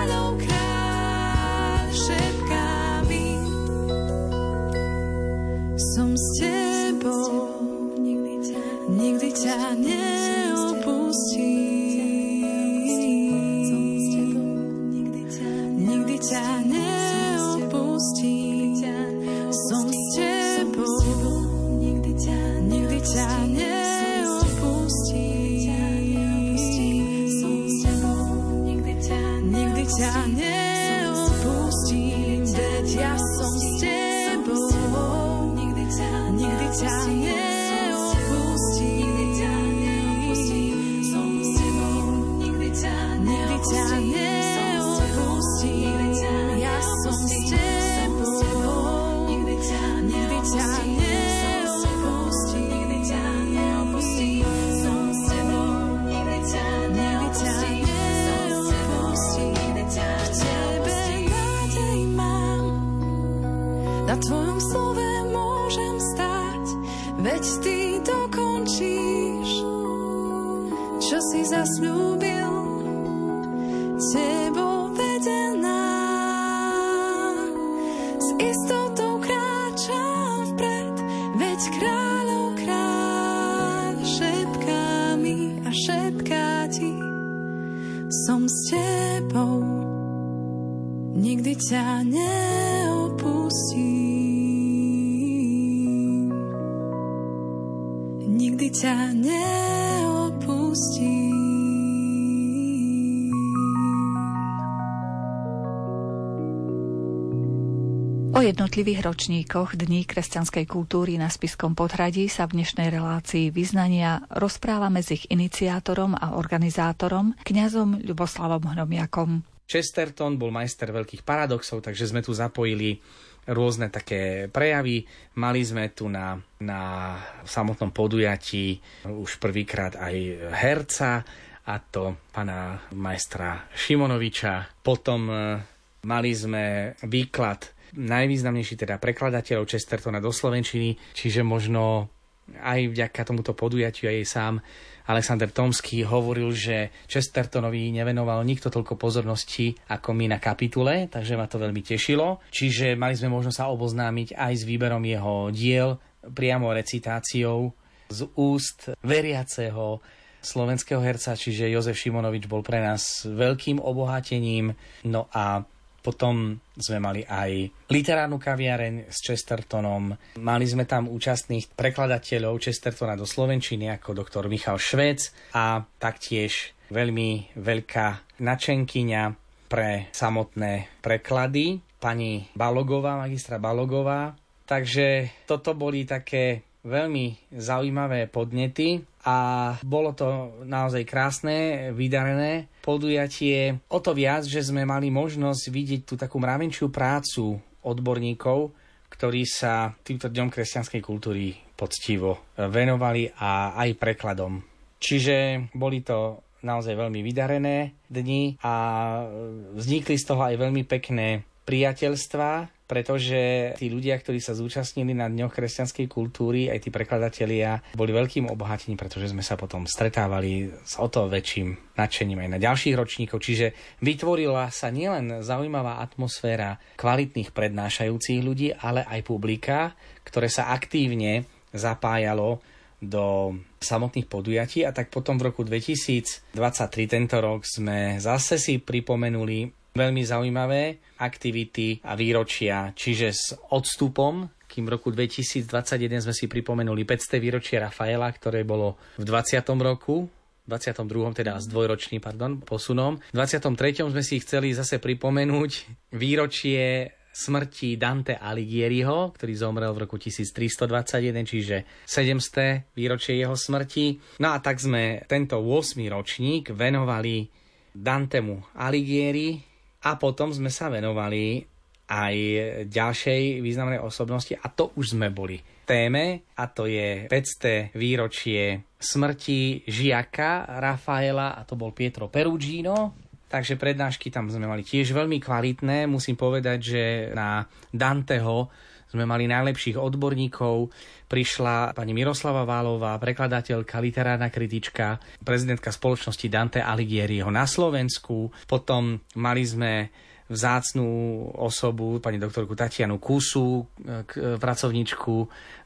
S3: jednotlivých ročníkoch Dní kresťanskej kultúry na Spiskom podhradí sa v dnešnej relácii vyznania rozprávame s ich iniciátorom a organizátorom, kňazom Ľuboslavom Hromiakom.
S2: Chesterton bol majster veľkých paradoxov, takže sme tu zapojili rôzne také prejavy. Mali sme tu na, na samotnom podujatí už prvýkrát aj herca, a to pana majstra Šimonoviča. Potom e, mali sme výklad najvýznamnejší teda prekladateľov Chestertona do Slovenčiny, čiže možno aj vďaka tomuto podujatiu aj sám Alexander Tomský hovoril, že Chestertonovi nevenoval nikto toľko pozornosti ako my na kapitule, takže ma to veľmi tešilo. Čiže mali sme možnosť sa oboznámiť aj s výberom jeho diel, priamo recitáciou z úst veriaceho slovenského herca, čiže Jozef Šimonovič bol pre nás veľkým obohatením. No a potom sme mali aj literárnu kaviareň s Chestertonom. Mali sme tam účastných prekladateľov Chestertona do Slovenčiny ako doktor Michal Švec a taktiež veľmi veľká načenkyňa pre samotné preklady pani Balogová, magistra Balogová. Takže toto boli také veľmi zaujímavé podnety a bolo to naozaj krásne, vydarené podujatie. O to viac, že sme mali možnosť vidieť tú takú mravenčiu prácu odborníkov, ktorí sa týmto dňom kresťanskej kultúry poctivo venovali a aj prekladom. Čiže boli to naozaj veľmi vydarené dni a vznikli z toho aj veľmi pekné priateľstva, pretože tí ľudia, ktorí sa zúčastnili na Dňoch kresťanskej kultúry, aj tí prekladatelia, boli veľkým obohatením, pretože sme sa potom stretávali s o to väčším nadšením aj na ďalších ročníkov. Čiže vytvorila sa nielen zaujímavá atmosféra kvalitných prednášajúcich ľudí, ale aj publika, ktoré sa aktívne zapájalo do samotných podujatí a tak potom v roku 2023 tento rok sme zase si pripomenuli veľmi zaujímavé aktivity a výročia, čiže s odstupom, kým v roku 2021 sme si pripomenuli 500. výročie Rafaela, ktoré bolo v 20. roku, 22. teda s dvojročným pardon, posunom. V 23. sme si chceli zase pripomenúť výročie smrti Dante Alighieriho, ktorý zomrel v roku 1321, čiže 700. výročie jeho smrti. No a tak sme tento 8. ročník venovali Dantemu Alighieri, a potom sme sa venovali aj ďalšej významnej osobnosti a to už sme boli téme a to je 500. výročie smrti žiaka Rafaela a to bol Pietro Perugino. Takže prednášky tam sme mali tiež veľmi kvalitné. Musím povedať, že na Danteho sme mali najlepších odborníkov. Prišla pani Miroslava Válová, prekladateľka, literárna kritička, prezidentka spoločnosti Dante Alighieriho na Slovensku. Potom mali sme vzácnú osobu, pani doktorku Tatianu Kusu, pracovničku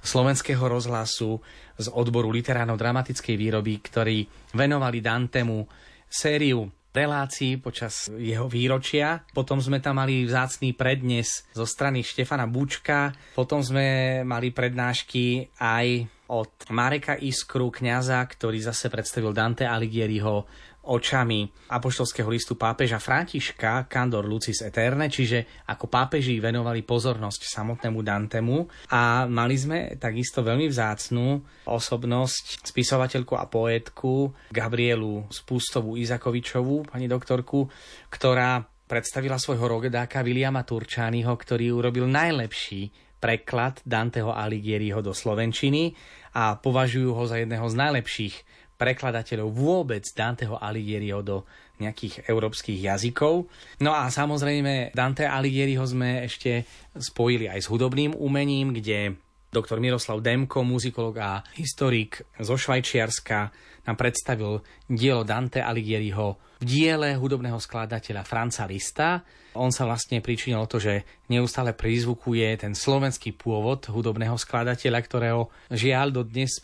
S2: slovenského rozhlasu z odboru literárno-dramatickej výroby, ktorí venovali Dantemu sériu relácií počas jeho výročia. Potom sme tam mali vzácný prednes zo strany Štefana Bučka. Potom sme mali prednášky aj od Mareka Iskru, kňaza, ktorý zase predstavil Dante Alighieriho očami apoštolského listu pápeža Františka Candor Lucis Eterne, čiže ako pápeži venovali pozornosť samotnému Dantemu a mali sme takisto veľmi vzácnú osobnosť, spisovateľku a poetku Gabrielu Spustovú Izakovičovú, pani doktorku, ktorá predstavila svojho rogedáka Viliama Turčányho, ktorý urobil najlepší preklad Danteho Alighieriho do Slovenčiny a považujú ho za jedného z najlepších prekladateľov vôbec Danteho Alighieriho do nejakých európskych jazykov. No a samozrejme Dante Alighieriho sme ešte spojili aj s hudobným umením, kde doktor Miroslav Demko, muzikolog a historik zo Švajčiarska, nám predstavil dielo Dante Alighieriho v diele hudobného skladateľa Franca Lista. On sa vlastne pričinil o to, že neustále prizvukuje ten slovenský pôvod hudobného skladateľa, ktorého žiaľ do dnes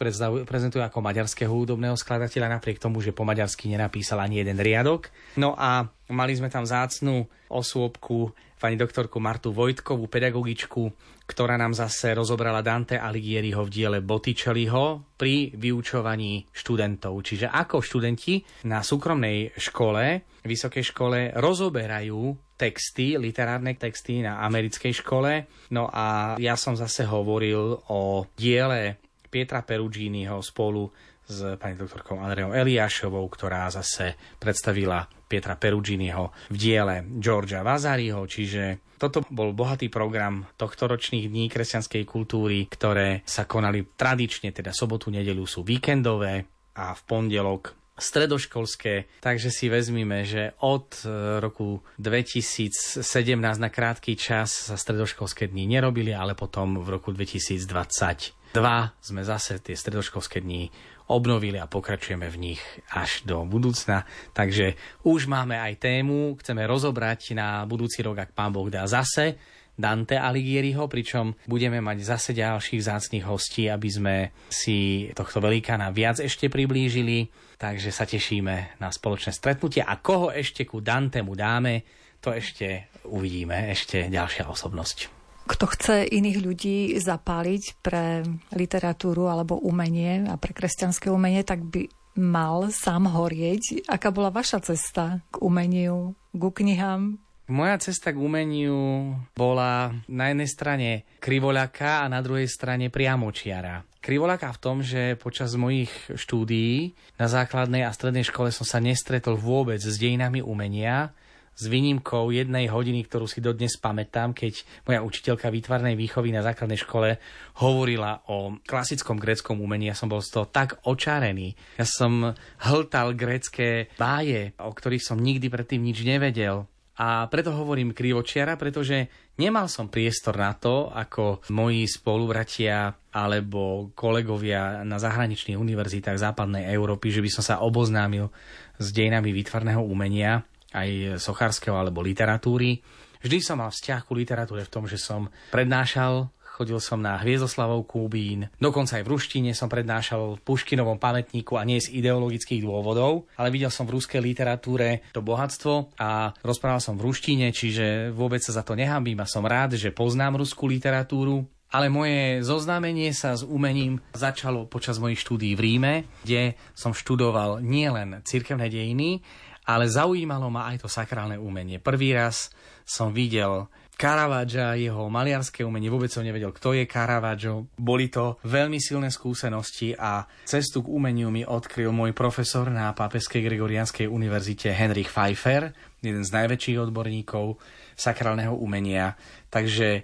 S2: prezentuje ako maďarského hudobného skladateľa, napriek tomu, že po maďarsky nenapísal ani jeden riadok. No a Mali sme tam zácnú osôbku pani doktorku Martu Vojtkovú, pedagogičku, ktorá nám zase rozobrala Dante Alighieriho v diele Botticelliho pri vyučovaní študentov. Čiže ako študenti na súkromnej škole, vysokej škole rozoberajú texty, literárne texty na americkej škole. No a ja som zase hovoril o diele Pietra Peruginiho spolu s pani doktorkou Andreou Eliášovou, ktorá zase predstavila Pietra Peruginiho v diele Georgia Vazariho, čiže toto bol bohatý program tohto ročných dní kresťanskej kultúry, ktoré sa konali tradične, teda sobotu, nedeľu sú víkendové a v pondelok stredoškolské, takže si vezmime, že od e, roku 2017 na krátky čas sa stredoškolské dni nerobili, ale potom v roku 2022 sme zase tie stredoškolské dni obnovili a pokračujeme v nich až do budúcna. Takže už máme aj tému, chceme rozobrať na budúci rok, ak pán Boh dá zase Dante Alighieriho, pričom budeme mať zase ďalších zácných hostí, aby sme si tohto velikána viac ešte priblížili. Takže sa tešíme na spoločné stretnutie a koho ešte ku Dantemu dáme, to ešte uvidíme, ešte ďalšia osobnosť.
S3: Kto chce iných ľudí zapáliť pre literatúru alebo umenie a pre kresťanské umenie, tak by mal sám horieť. Aká bola vaša cesta k umeniu, ku knihám?
S2: Moja cesta k umeniu bola na jednej strane krivoľaka a na druhej strane priamočiara. Krivoľaka v tom, že počas mojich štúdií na základnej a strednej škole som sa nestretol vôbec s dejinami umenia, s výnimkou jednej hodiny, ktorú si dodnes pamätám, keď moja učiteľka výtvarnej výchovy na základnej škole hovorila o klasickom gréckom umení. Ja som bol z toho tak očarený. Ja som hltal grécké báje, o ktorých som nikdy predtým nič nevedel. A preto hovorím krivočiara, pretože nemal som priestor na to, ako moji spolubratia alebo kolegovia na zahraničných univerzitách západnej Európy, že by som sa oboznámil s dejinami výtvarného umenia aj sochárskeho alebo literatúry. Vždy som mal vzťah ku literatúre v tom, že som prednášal chodil som na Hviezdoslavov Kúbín, dokonca aj v ruštine som prednášal v Puškinovom pamätníku a nie z ideologických dôvodov, ale videl som v ruskej literatúre to bohatstvo a rozprával som v ruštine, čiže vôbec sa za to nehambím a som rád, že poznám ruskú literatúru. Ale moje zoznámenie sa s umením začalo počas mojich štúdií v Ríme, kde som študoval nielen cirkevné dejiny, ale zaujímalo ma aj to sakrálne umenie. Prvý raz som videl Caravaggia, jeho maliarské umenie, vôbec som nevedel, kto je Caravaggio. Boli to veľmi silné skúsenosti a cestu k umeniu mi odkryl môj profesor na Pápeskej Gregorianskej univerzite Henrich Pfeiffer, jeden z najväčších odborníkov sakrálneho umenia. Takže e,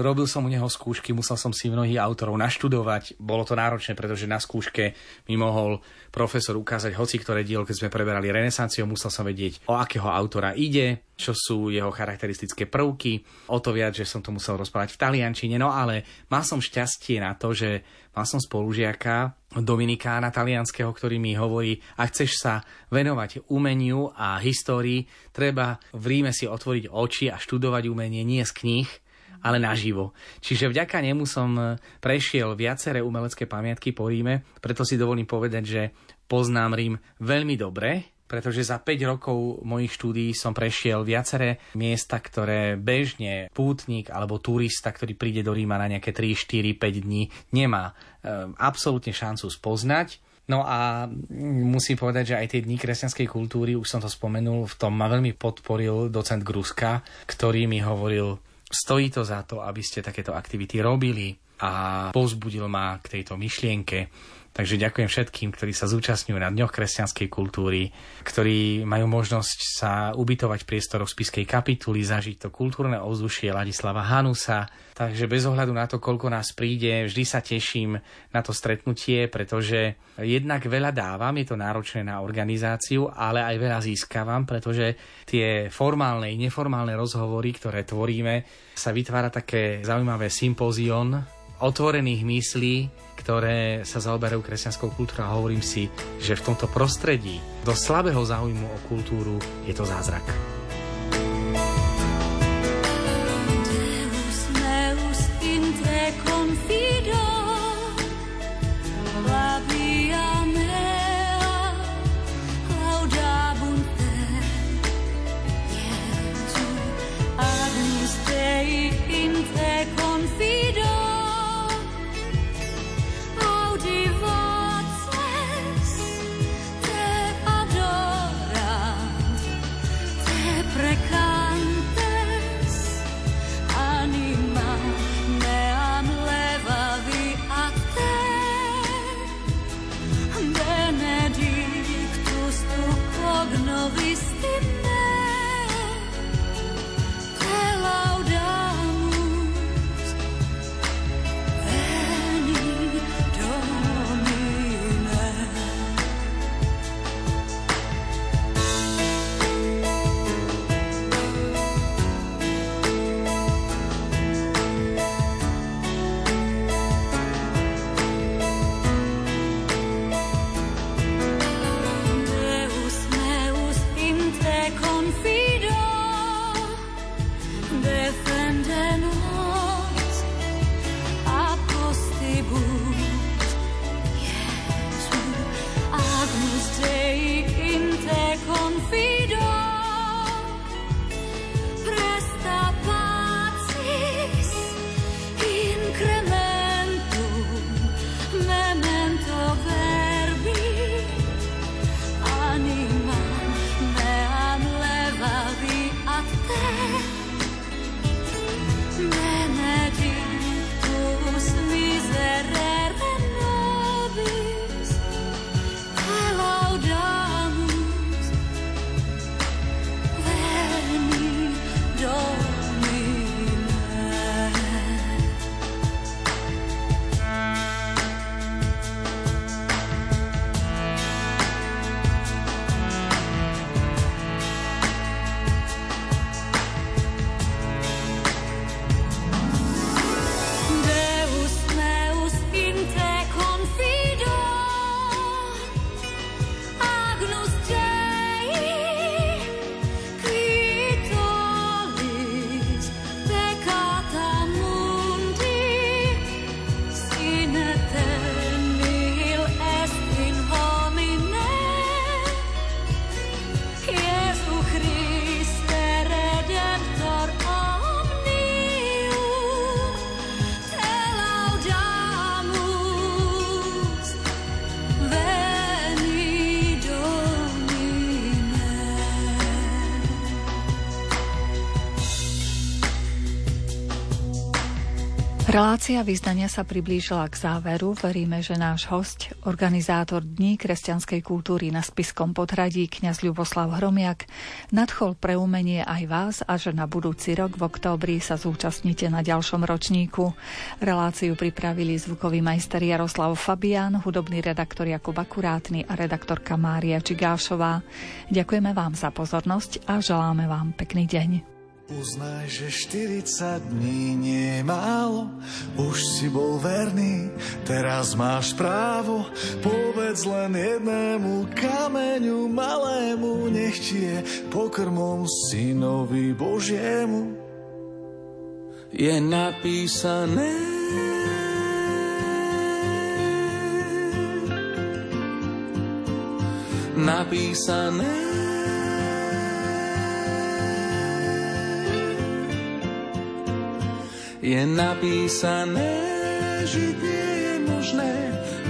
S2: robil som u neho skúšky, musel som si mnohých autorov naštudovať. Bolo to náročné, pretože na skúške mi mohol profesor ukázať hoci ktoré dielo, keď sme preberali renesanciu, musel som vedieť, o akého autora ide, čo sú jeho charakteristické prvky. O to viac, že som to musel rozprávať v taliančine. No ale mal som šťastie na to, že mal som spolužiaka, Dominikána talianského, ktorý mi hovorí, ak chceš sa venovať umeniu a histórii, treba v Ríme si otvoriť oči a študovať umenie nie z kníh, ale naživo. Čiže vďaka nemu som prešiel viaceré umelecké pamiatky po Ríme, preto si dovolím povedať, že poznám Rím veľmi dobre, pretože za 5 rokov mojich štúdií som prešiel viaceré miesta, ktoré bežne pútnik alebo turista, ktorý príde do Ríma na nejaké 3, 4, 5 dní, nemá e, absolútne šancu spoznať. No a musím povedať, že aj tie dni kresťanskej kultúry, už som to spomenul, v tom ma veľmi podporil docent Gruska, ktorý mi hovoril, stojí to za to, aby ste takéto aktivity robili a povzbudil ma k tejto myšlienke. Takže ďakujem všetkým, ktorí sa zúčastňujú na Dňoch kresťanskej kultúry, ktorí majú možnosť sa ubytovať v priestoroch spiskej kapituly, zažiť to kultúrne ovzdušie Ladislava Hanusa. Takže bez ohľadu na to, koľko nás príde, vždy sa teším na to stretnutie, pretože jednak veľa dávam, je to náročné na organizáciu, ale aj veľa získavam, pretože tie formálne i neformálne rozhovory, ktoré tvoríme, sa vytvára také zaujímavé sympózion otvorených myslí, ktoré sa zaoberajú kresťanskou kultúrou a hovorím si, že v tomto prostredí do slabého záujmu o kultúru je to zázrak.
S3: Relácia vyznania sa priblížila k záveru. Veríme, že náš host, organizátor Dní kresťanskej kultúry na Spiskom podhradí, kňaz Ľuboslav Hromiak, nadchol pre umenie aj vás a že na budúci rok v októbri sa zúčastnite na ďalšom ročníku. Reláciu pripravili zvukový majster Jaroslav Fabián, hudobný redaktor Jakub Akurátny a redaktorka Mária Čigášová. Ďakujeme vám za pozornosť a želáme vám pekný deň.
S6: Uznaj, že 40 dní nie je málo, už si bol verný, teraz máš právo. Povedz len jednému kameňu malému, nech ti je pokrmom synovi Božiemu.
S4: Je napísané napísané je napísané, že nie je možné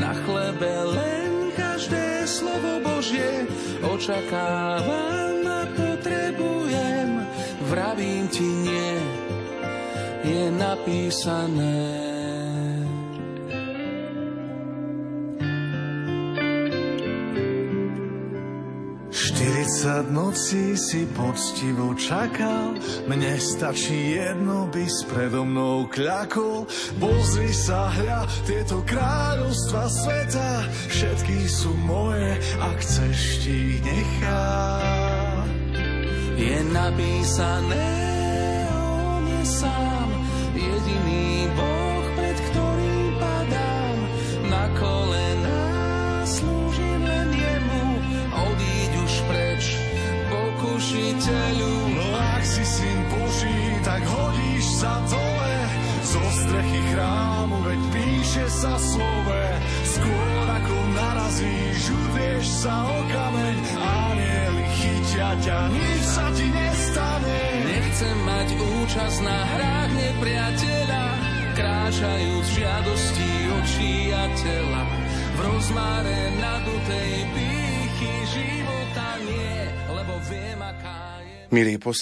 S4: na chlebe len každé slovo Božie očakávam a potrebujem, vravím ti nie, je napísané.
S6: 40 nocí si poctivo čakal, mne stačí jedno, by s predo mnou kľakol. Pozri sa, hľa, tieto kráľovstva sveta, všetky sú moje, ak chceš ti nechá.
S4: Je napísané, on je sám,
S6: sa o kameň, anieli chytia ťa, nič sa ti nestane.
S4: Nechcem mať účasť na hrách nepriateľa, kráčajúc v žiadosti očí a tela, v rozmáre nadutej pýchy života nie, lebo viem, aká je...
S7: Milí